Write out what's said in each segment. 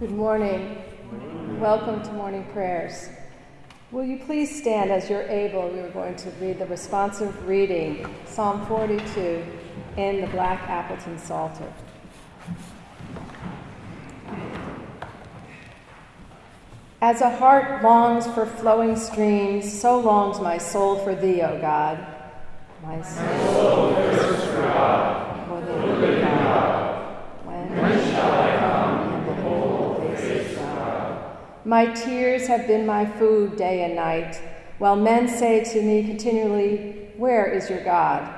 Good morning. Welcome to morning prayers. Will you please stand as you're able? We are going to read the responsive reading, Psalm 42, in the Black Appleton Psalter. As a heart longs for flowing streams, so longs my soul for thee, O God. My soul for God, for the living God. When, when shall I come and behold the face of God? My tears have been my food day and night, while men say to me continually, Where is your God?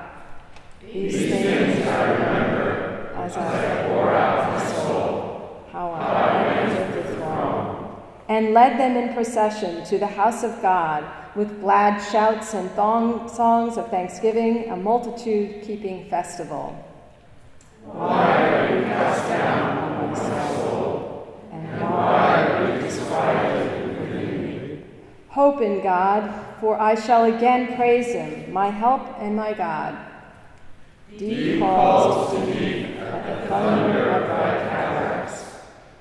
These things I remember as I pour out my soul, how I entered the throne and led them in procession to the house of God with glad shouts and thong- songs of thanksgiving, a multitude keeping festival. Why are you cast down, my soul? And why are you disquieted within me? Hope in God, for I shall again praise him, my help and my God. Deep calls to me at the thunder of thy cataracts.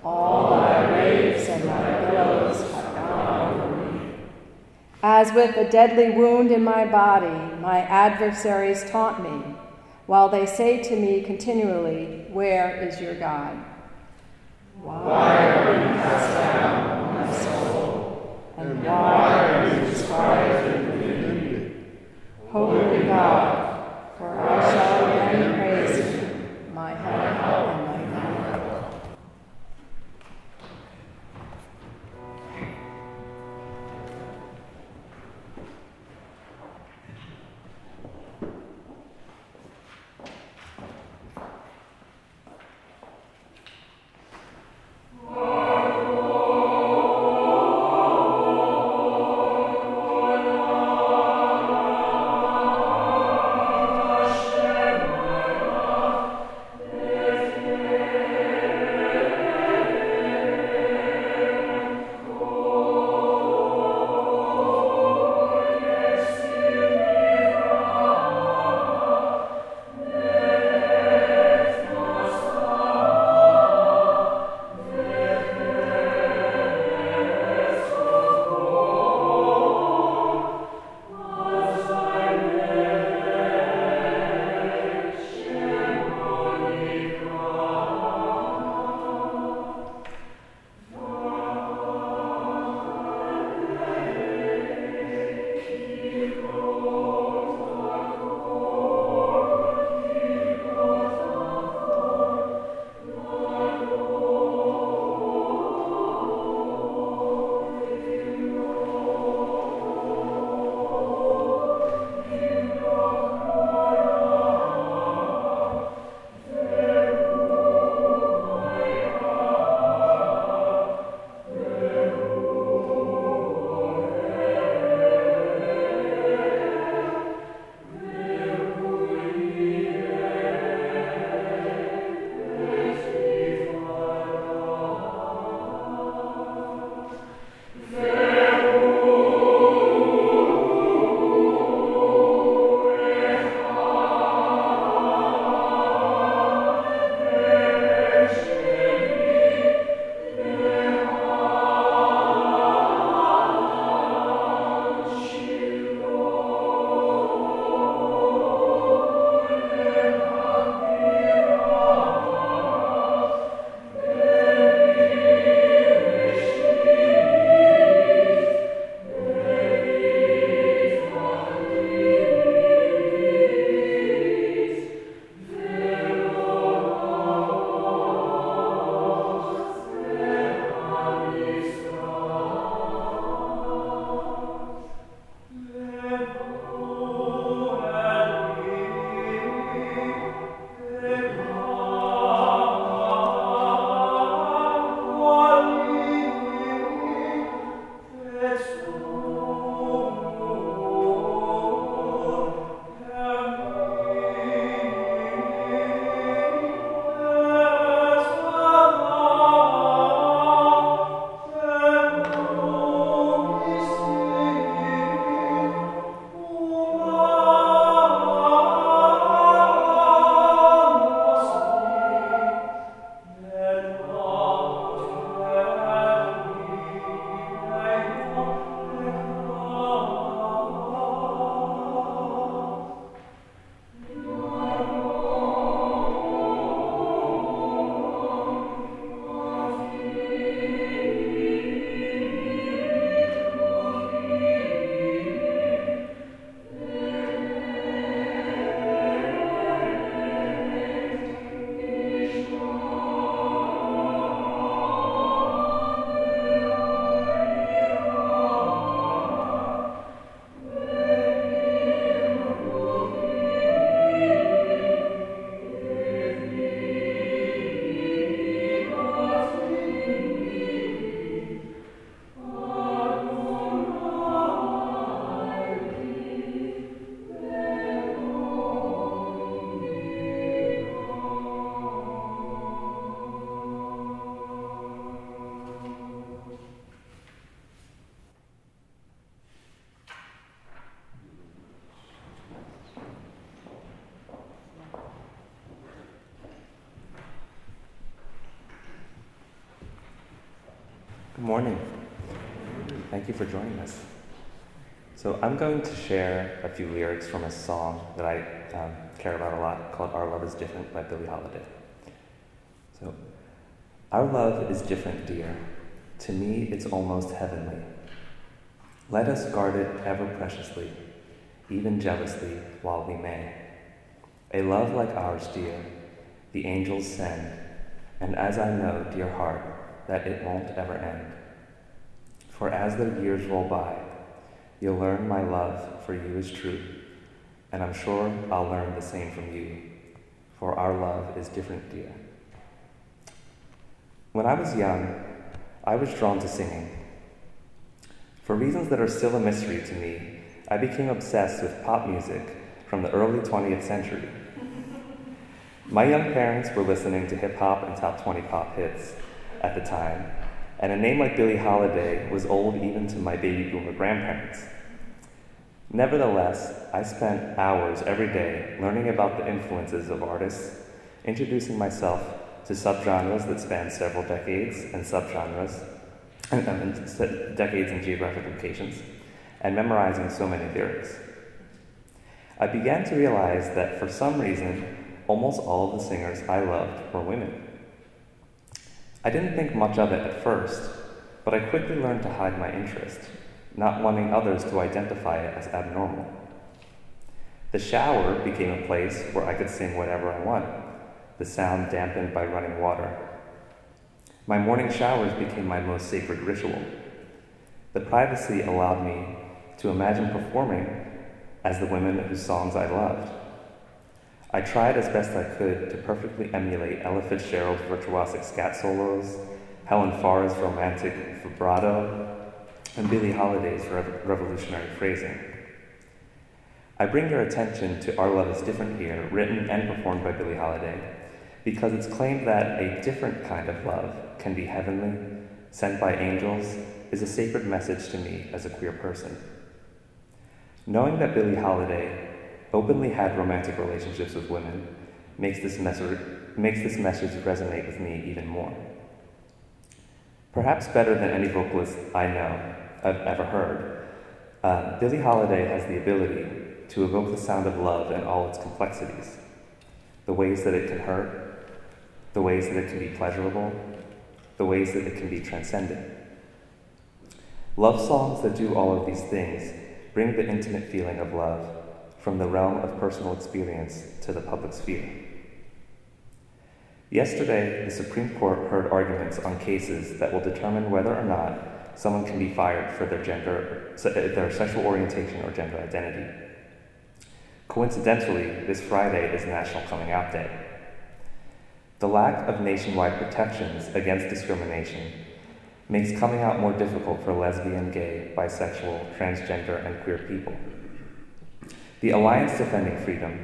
All thy waves and thy billows have gone over me. As with a deadly wound in my body, my adversaries taunt me, while they say to me continually, Where is your God? Why are you cast down, me? Hope in God, for I shall Good morning. Thank you for joining us. So, I'm going to share a few lyrics from a song that I um, care about a lot called Our Love is Different by Billie Holiday. So, Our love is different, dear. To me, it's almost heavenly. Let us guard it ever preciously, even jealously, while we may. A love like ours, dear, the angels send, and as I know, dear heart, that it won't ever end. For as the years roll by, you'll learn my love for you is true, and I'm sure I'll learn the same from you, for our love is different, dear. When I was young, I was drawn to singing. For reasons that are still a mystery to me, I became obsessed with pop music from the early 20th century. My young parents were listening to hip hop and top 20 pop hits, at the time, and a name like Billie Holiday was old even to my baby boomer grandparents. Nevertheless, I spent hours every day learning about the influences of artists, introducing myself to subgenres that span several decades and subgenres, and, decades and geographic locations, and memorizing so many lyrics. I began to realize that for some reason, almost all of the singers I loved were women. I didn't think much of it at first, but I quickly learned to hide my interest, not wanting others to identify it as abnormal. The shower became a place where I could sing whatever I want, the sound dampened by running water. My morning showers became my most sacred ritual. The privacy allowed me to imagine performing as the women whose songs I loved. I tried as best I could to perfectly emulate Ella Fitzgerald's virtuosic scat solos, Helen Farr's romantic vibrato, and Billie Holiday's revolutionary phrasing. I bring your attention to Our Love is Different here, written and performed by Billie Holiday, because it's claimed that a different kind of love can be heavenly, sent by angels, is a sacred message to me as a queer person. Knowing that Billie Holiday openly had romantic relationships with women makes this, message, makes this message resonate with me even more. Perhaps better than any vocalist I know I've ever heard, uh, Billie Holiday has the ability to evoke the sound of love in all its complexities the ways that it can hurt, the ways that it can be pleasurable, the ways that it can be transcendent. Love songs that do all of these things bring the intimate feeling of love from the realm of personal experience to the public sphere. Yesterday, the Supreme Court heard arguments on cases that will determine whether or not someone can be fired for their gender, uh, their sexual orientation or gender identity. Coincidentally, this Friday is National Coming Out Day. The lack of nationwide protections against discrimination makes coming out more difficult for lesbian, gay, bisexual, transgender, and queer people. The Alliance Defending Freedom,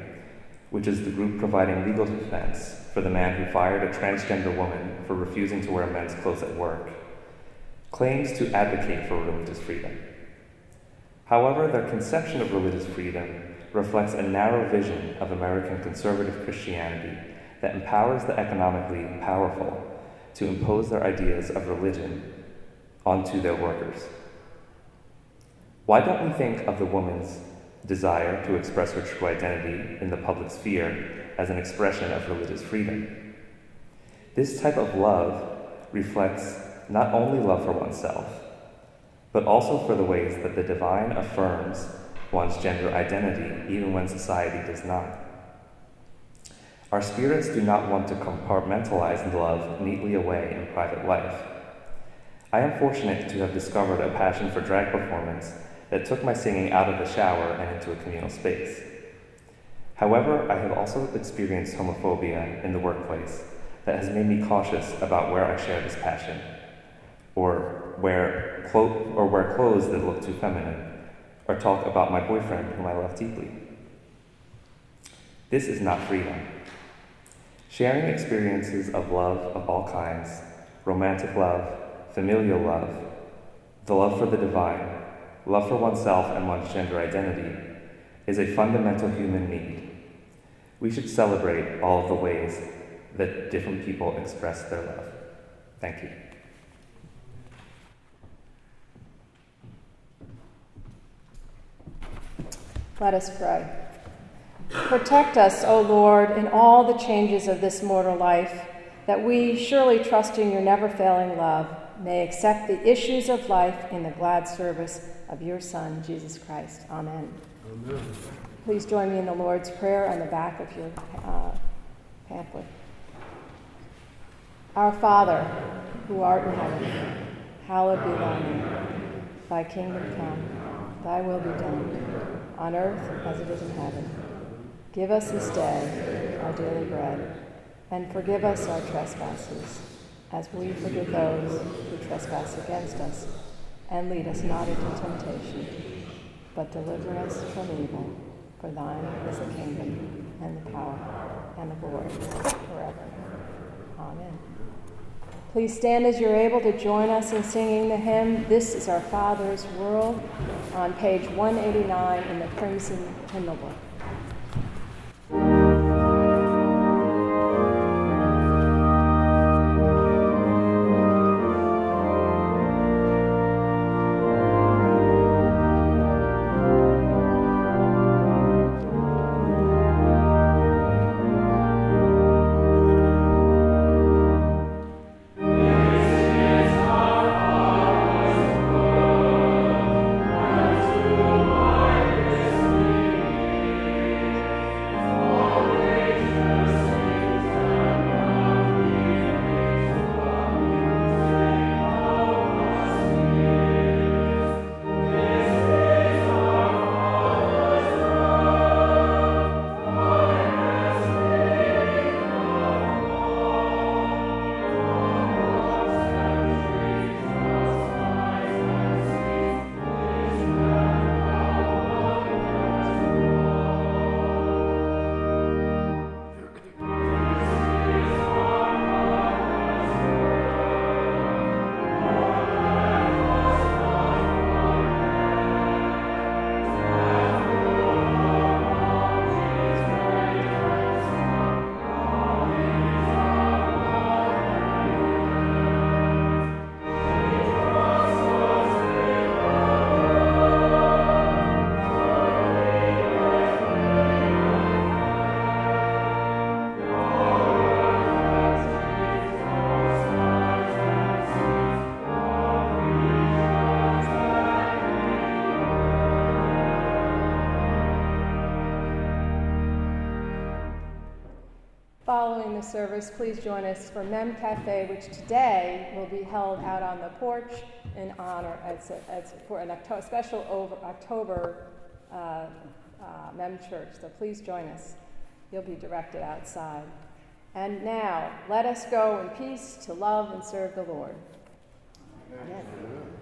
which is the group providing legal defense for the man who fired a transgender woman for refusing to wear men's clothes at work, claims to advocate for religious freedom. However, their conception of religious freedom reflects a narrow vision of American conservative Christianity that empowers the economically powerful to impose their ideas of religion onto their workers. Why don't we think of the woman's desire to express her true identity in the public sphere as an expression of religious freedom. This type of love reflects not only love for oneself, but also for the ways that the divine affirms one's gender identity even when society does not. Our spirits do not want to compartmentalize love neatly away in private life. I am fortunate to have discovered a passion for drag performance that took my singing out of the shower and into a communal space. However, I have also experienced homophobia in the workplace that has made me cautious about where I share this passion, or where clo- or wear clothes that look too feminine, or talk about my boyfriend whom I love deeply. This is not freedom. Sharing experiences of love of all kinds, romantic love, familial love, the love for the divine, love for oneself and one's gender identity, is a fundamental human need. We should celebrate all of the ways that different people express their love. Thank you. Let us pray. Protect us, O Lord, in all the changes of this mortal life, that we, surely trusting your never failing love, may accept the issues of life in the glad service of your Son, Jesus Christ. Amen. Amen. Please join me in the Lord's Prayer on the back of your uh, pamphlet. Our Father, who art in heaven, hallowed be thy name. Thy kingdom come, thy will be done, on earth as it is in heaven. Give us this day our daily bread, and forgive us our trespasses, as we forgive those who trespass against us. And lead us not into temptation, but deliver us from evil. For thine is the kingdom, and the power, and the glory, forever. Amen. Please stand as you're able to join us in singing the hymn, This is Our Father's World, on page 189 in the Crimson Hymnal Book. The service, please join us for Mem Cafe, which today will be held out on the porch in honor as, a, as for an October, special over, October uh, uh, Mem Church. So please join us. You'll be directed outside. And now, let us go in peace to love and serve the Lord. Amen. Amen.